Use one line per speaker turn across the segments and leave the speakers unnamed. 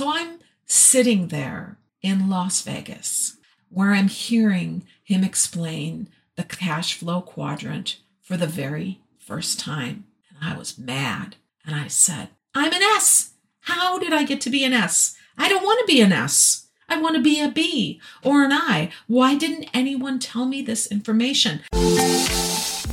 So I'm sitting there in Las Vegas where I'm hearing him explain the cash flow quadrant for the very first time. And I was mad. And I said, I'm an S. How did I get to be an S? I don't want to be an S. I want to be a B or an I. Why didn't anyone tell me this information?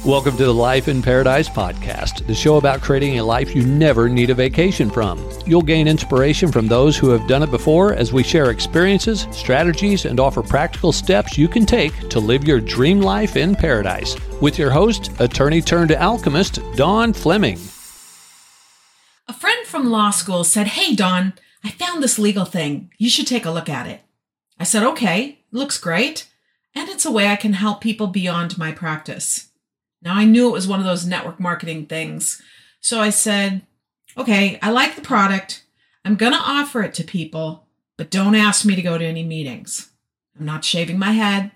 Welcome to the Life in Paradise podcast, the show about creating a life you never need a vacation from. You'll gain inspiration from those who have done it before as we share experiences, strategies, and offer practical steps you can take to live your dream life in paradise. With your host, attorney turned alchemist, Dawn Fleming.
A friend from law school said, Hey, Dawn, I found this legal thing. You should take a look at it. I said, Okay, looks great. And it's a way I can help people beyond my practice. Now I knew it was one of those network marketing things. So I said, okay, I like the product. I'm going to offer it to people, but don't ask me to go to any meetings. I'm not shaving my head.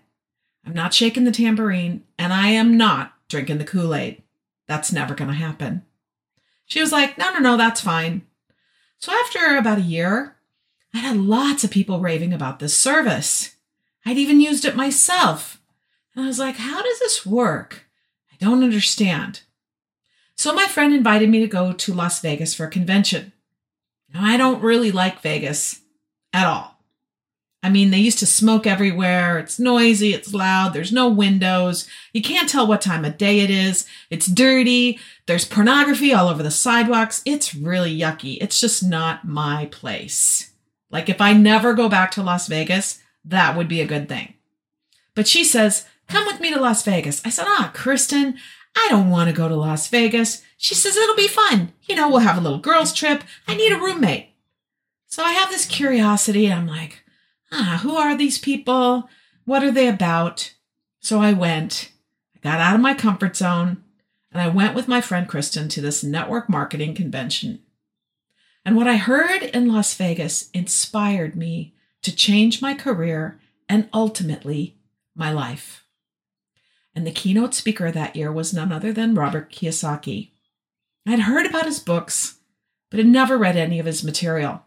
I'm not shaking the tambourine, and I am not drinking the Kool Aid. That's never going to happen. She was like, no, no, no, that's fine. So after about a year, I had lots of people raving about this service. I'd even used it myself. And I was like, how does this work? Don't understand. So my friend invited me to go to Las Vegas for a convention. Now, I don't really like Vegas at all. I mean, they used to smoke everywhere. It's noisy, it's loud, there's no windows. You can't tell what time of day it is. It's dirty. There's pornography all over the sidewalks. It's really yucky. It's just not my place. Like, if I never go back to Las Vegas, that would be a good thing. But she says, Come with me to Las Vegas. I said, Ah, Kristen, I don't want to go to Las Vegas. She says, It'll be fun. You know, we'll have a little girls' trip. I need a roommate. So I have this curiosity. I'm like, Ah, who are these people? What are they about? So I went. I got out of my comfort zone and I went with my friend Kristen to this network marketing convention. And what I heard in Las Vegas inspired me to change my career and ultimately my life and the keynote speaker that year was none other than Robert Kiyosaki. I'd heard about his books, but had never read any of his material.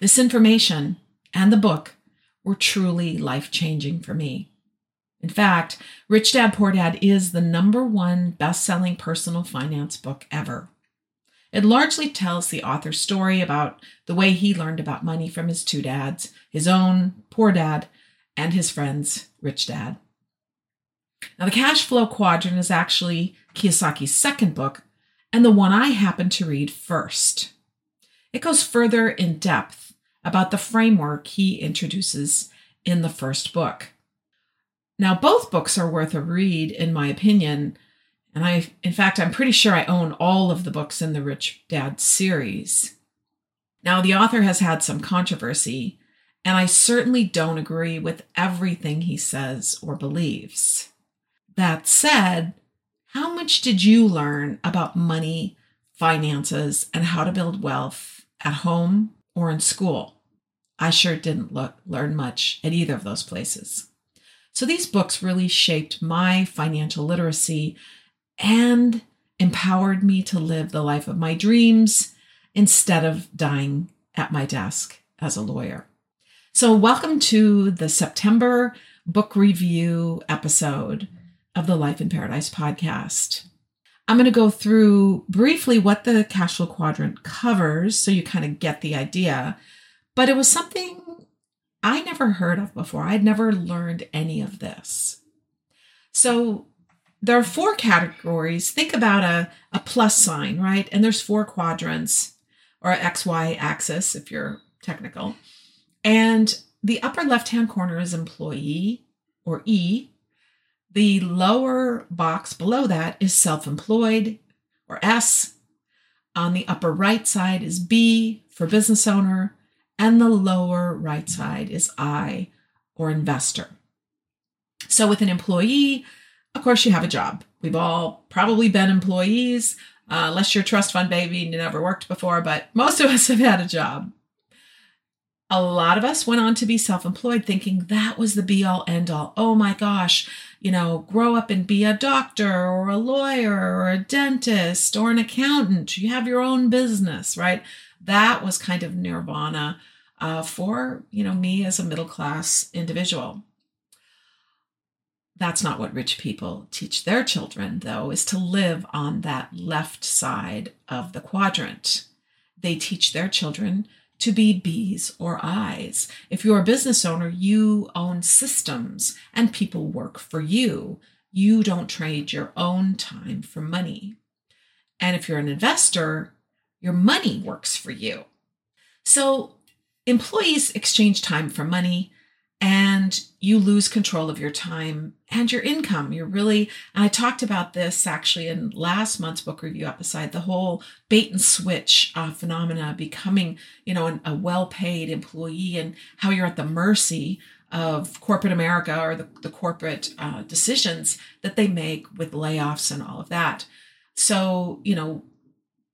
This information and the book were truly life changing for me. In fact, Rich Dad Poor Dad is the number one best selling personal finance book ever. It largely tells the author's story about the way he learned about money from his two dads, his own poor dad, and his friend's rich dad. Now, the cash flow quadrant is actually Kiyosaki's second book and the one I happened to read first. It goes further in depth about the framework he introduces in the first book. Now, both books are worth a read, in my opinion. And I, in fact, I'm pretty sure I own all of the books in the Rich Dad series. Now, the author has had some controversy, and I certainly don't agree with everything he says or believes. That said, how much did you learn about money, finances, and how to build wealth at home or in school? I sure didn't look, learn much at either of those places. So these books really shaped my financial literacy and empowered me to live the life of my dreams instead of dying at my desk as a lawyer. So, welcome to the September book review episode of the Life in Paradise podcast. I'm going to go through briefly what the cash flow quadrant covers so you kind of get the idea. But it was something I never heard of before. I'd never learned any of this. So there are four categories. Think about a, a plus sign, right? And there's four quadrants or XY axis if you're technical. And the upper left hand corner is employee or E, the lower box below that is self employed or S. On the upper right side is B for business owner, and the lower right side is I or investor. So, with an employee, of course, you have a job. We've all probably been employees, uh, unless you're a trust fund baby and you never worked before, but most of us have had a job. A lot of us went on to be self employed thinking that was the be all end all. Oh my gosh, you know, grow up and be a doctor or a lawyer or a dentist or an accountant. You have your own business, right? That was kind of nirvana uh, for you know me as a middle class individual. That's not what rich people teach their children, though, is to live on that left side of the quadrant. They teach their children to be B's or I's. If you're a business owner, you own systems and people work for you. You don't trade your own time for money. And if you're an investor, your money works for you. So employees exchange time for money and you lose control of your time and your income. You're really, and I talked about this actually in last month's book review episode, the whole bait and switch uh, phenomena, becoming, you know, an, a well-paid employee and how you're at the mercy of corporate America or the, the corporate uh, decisions that they make with layoffs and all of that. So, you know,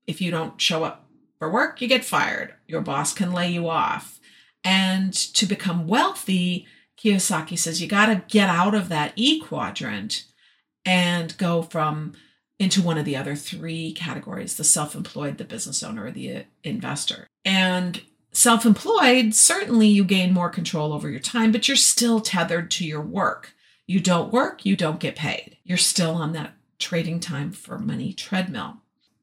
if you don't show up for work, you get fired. Your boss can lay you off. And to become wealthy, Kiyosaki says you got to get out of that E quadrant and go from into one of the other three categories the self employed, the business owner, or the uh, investor. And self employed, certainly you gain more control over your time, but you're still tethered to your work. You don't work, you don't get paid. You're still on that trading time for money treadmill.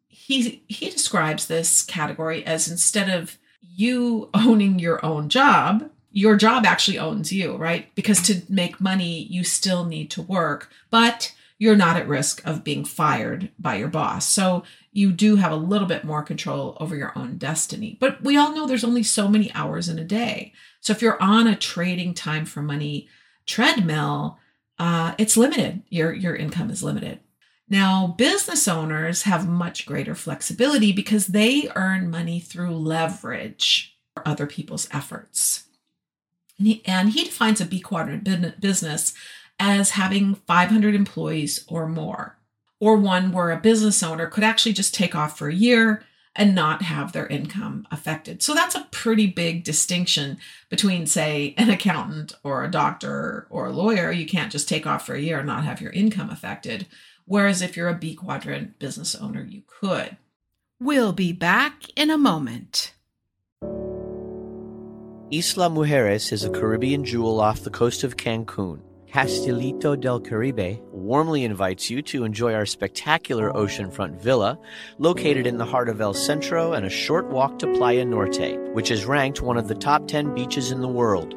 He, he describes this category as instead of you owning your own job, your job actually owns you, right? Because to make money, you still need to work, but you're not at risk of being fired by your boss. So you do have a little bit more control over your own destiny. But we all know there's only so many hours in a day. So if you're on a trading time for money treadmill, uh, it's limited. Your your income is limited. Now, business owners have much greater flexibility because they earn money through leverage for other people's efforts. And he, and he defines a B quadrant business as having 500 employees or more, or one where a business owner could actually just take off for a year and not have their income affected. So that's a pretty big distinction between, say, an accountant or a doctor or a lawyer. You can't just take off for a year and not have your income affected. Whereas if you're a B quadrant business owner, you could.
We'll be back in a moment.
Isla Mujeres is a Caribbean jewel off the coast of Cancun. Castilito del Caribe warmly invites you to enjoy our spectacular oceanfront villa located in the heart of El Centro and a short walk to Playa Norte, which is ranked one of the top 10 beaches in the world.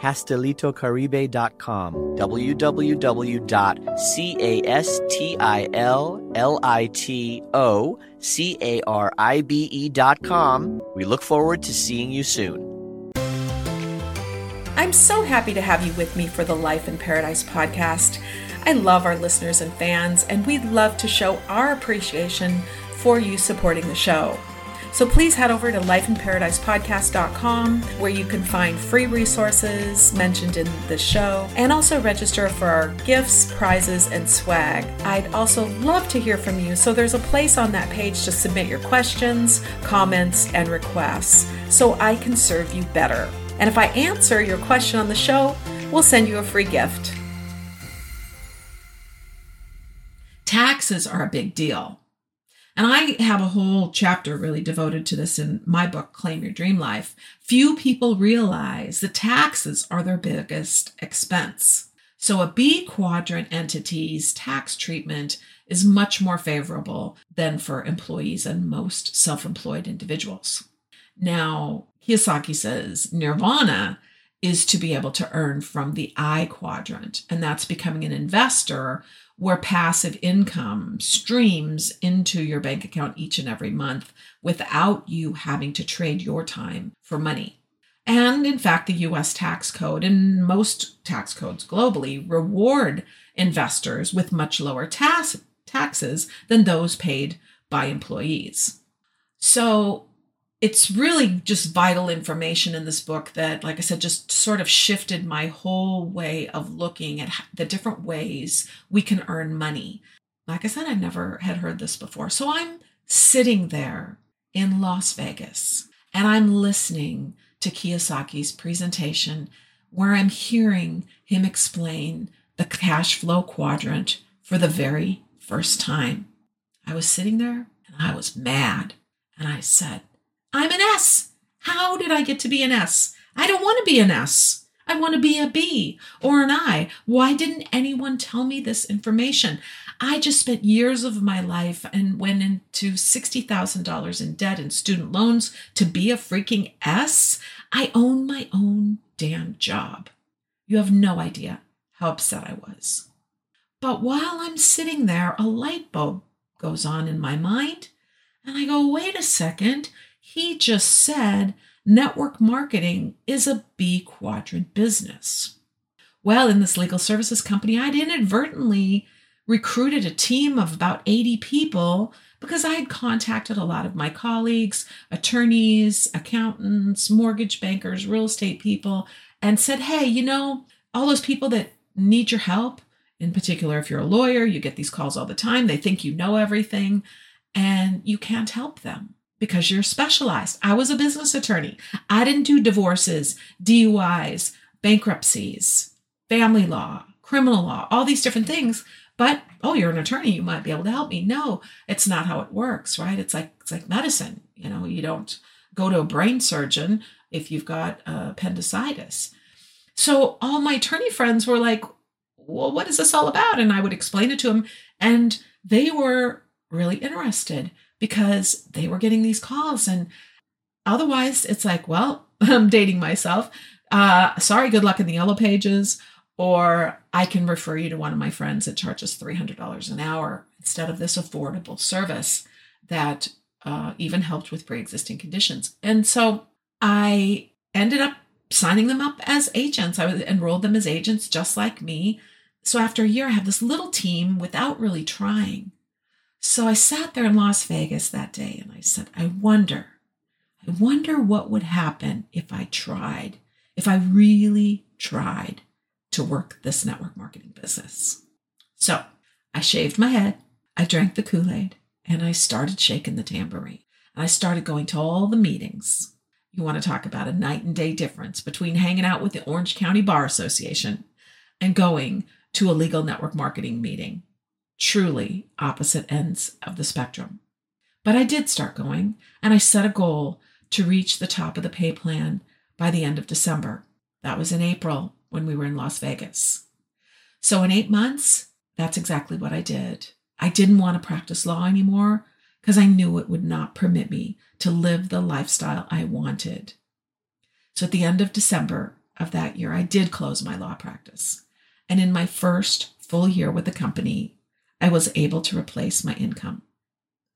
CastilitoCaribe.com. www.castilitocaribe.com. We look forward to seeing you soon.
I'm so happy to have you with me for the Life in Paradise podcast. I love our listeners and fans, and we'd love to show our appreciation for you supporting the show. So please head over to lifeinparadisepodcast.com where you can find free resources mentioned in the show and also register for our gifts, prizes, and swag. I'd also love to hear from you, so there's a place on that page to submit your questions, comments, and requests so I can serve you better. And if I answer your question on the show, we'll send you a free gift.
Taxes are a big deal. And I have a whole chapter really devoted to this in my book, Claim Your Dream Life. Few people realize the taxes are their biggest expense. So a B quadrant entity's tax treatment is much more favorable than for employees and most self employed individuals. Now, Kiyosaki says nirvana is to be able to earn from the I quadrant, and that's becoming an investor where passive income streams into your bank account each and every month without you having to trade your time for money. And in fact, the US tax code and most tax codes globally reward investors with much lower tax, taxes than those paid by employees. So it's really just vital information in this book that, like I said, just sort of shifted my whole way of looking at the different ways we can earn money. Like I said, I never had heard this before. So I'm sitting there in Las Vegas and I'm listening to Kiyosaki's presentation where I'm hearing him explain the cash flow quadrant for the very first time. I was sitting there and I was mad. And I said, I'm an S. How did I get to be an S? I don't want to be an S. I want to be a B or an I. Why didn't anyone tell me this information? I just spent years of my life and went into $60,000 in debt and student loans to be a freaking S. I own my own damn job. You have no idea how upset I was. But while I'm sitting there, a light bulb goes on in my mind. And I go, wait a second. He just said network marketing is a B quadrant business. Well, in this legal services company, I'd inadvertently recruited a team of about 80 people because I had contacted a lot of my colleagues, attorneys, accountants, mortgage bankers, real estate people, and said, hey, you know, all those people that need your help, in particular, if you're a lawyer, you get these calls all the time. They think you know everything and you can't help them because you're specialized. I was a business attorney. I didn't do divorces, DUIs, bankruptcies, family law, criminal law, all these different things. But oh, you're an attorney, you might be able to help me. No, it's not how it works, right? It's like it's like medicine. You know, you don't go to a brain surgeon if you've got uh, appendicitis. So all my attorney friends were like, "Well, what is this all about?" And I would explain it to them, and they were really interested because they were getting these calls. And otherwise it's like well i'm dating myself. Uh sorry good luck in the yellow pages. Or i can refer you to one of my friends that charges $300 an hour instead of this affordable service that uh, even helped with pre-existing conditions. And so i ended up signing them up as agents. I enrolled them as agents just like me. So after a year i have this little team without really trying so I sat there in Las Vegas that day and I said, I wonder, I wonder what would happen if I tried, if I really tried to work this network marketing business. So I shaved my head, I drank the Kool Aid, and I started shaking the tambourine. And I started going to all the meetings. You want to talk about a night and day difference between hanging out with the Orange County Bar Association and going to a legal network marketing meeting truly opposite ends of the spectrum. But I did start going, and I set a goal to reach the top of the pay plan by the end of December. That was in April when we were in Las Vegas. So, in eight months, that's exactly what I did. I didn't want to practice law anymore because I knew it would not permit me to live the lifestyle I wanted. So, at the end of December of that year, I did close my law practice. And in my first full year with the company, I was able to replace my income.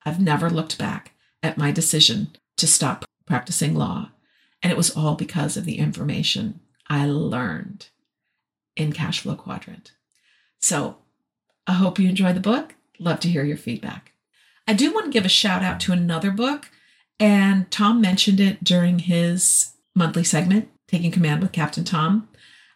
I've never looked back at my decision to stop practicing law, and it was all because of the information I learned in Cash Flow Quadrant. So I hope you enjoy the book. Love to hear your feedback. I do want to give a shout out to another book, and Tom mentioned it during his monthly segment, Taking Command with Captain Tom.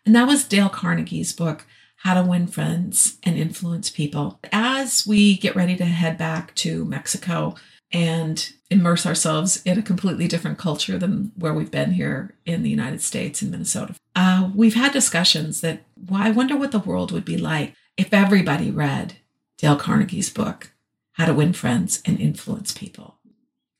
And that was Dale Carnegie's book, how to win friends and influence people. As we get ready to head back to Mexico and immerse ourselves in a completely different culture than where we've been here in the United States in Minnesota, uh, we've had discussions that well, I wonder what the world would be like if everybody read Dale Carnegie's book, How to Win Friends and Influence People.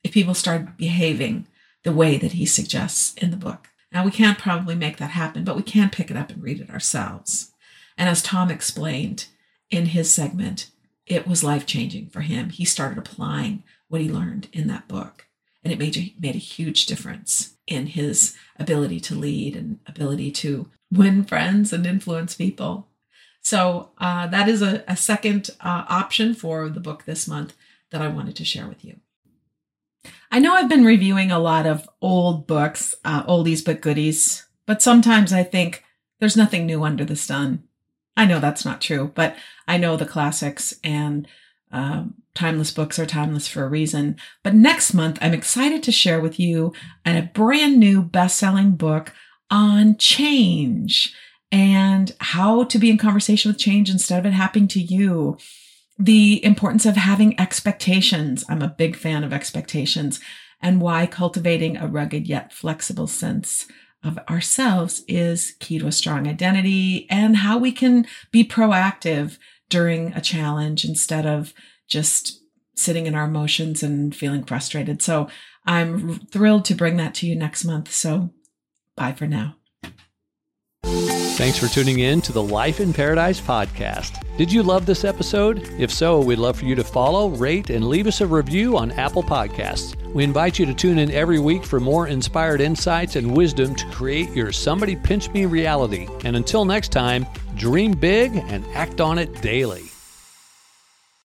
If people started behaving the way that he suggests in the book. Now, we can't probably make that happen, but we can pick it up and read it ourselves. And as Tom explained in his segment, it was life changing for him. He started applying what he learned in that book, and it made, made a huge difference in his ability to lead and ability to win friends and influence people. So, uh, that is a, a second uh, option for the book this month that I wanted to share with you. I know I've been reviewing a lot of old books, uh, oldies but goodies, but sometimes I think there's nothing new under the sun. I know that's not true, but I know the classics and Uh, timeless books are timeless for a reason. But next month, I'm excited to share with you a brand new best selling book on change and how to be in conversation with change instead of it happening to you. The importance of having expectations. I'm a big fan of expectations and why cultivating a rugged yet flexible sense of ourselves is key to a strong identity and how we can be proactive during a challenge instead of just sitting in our emotions and feeling frustrated. So I'm thrilled to bring that to you next month. So bye for now.
Thanks for tuning in to the Life in Paradise podcast. Did you love this episode? If so, we'd love for you to follow, rate, and leave us a review on Apple Podcasts. We invite you to tune in every week for more inspired insights and wisdom to create your Somebody Pinch Me reality. And until next time, dream big and act on it daily.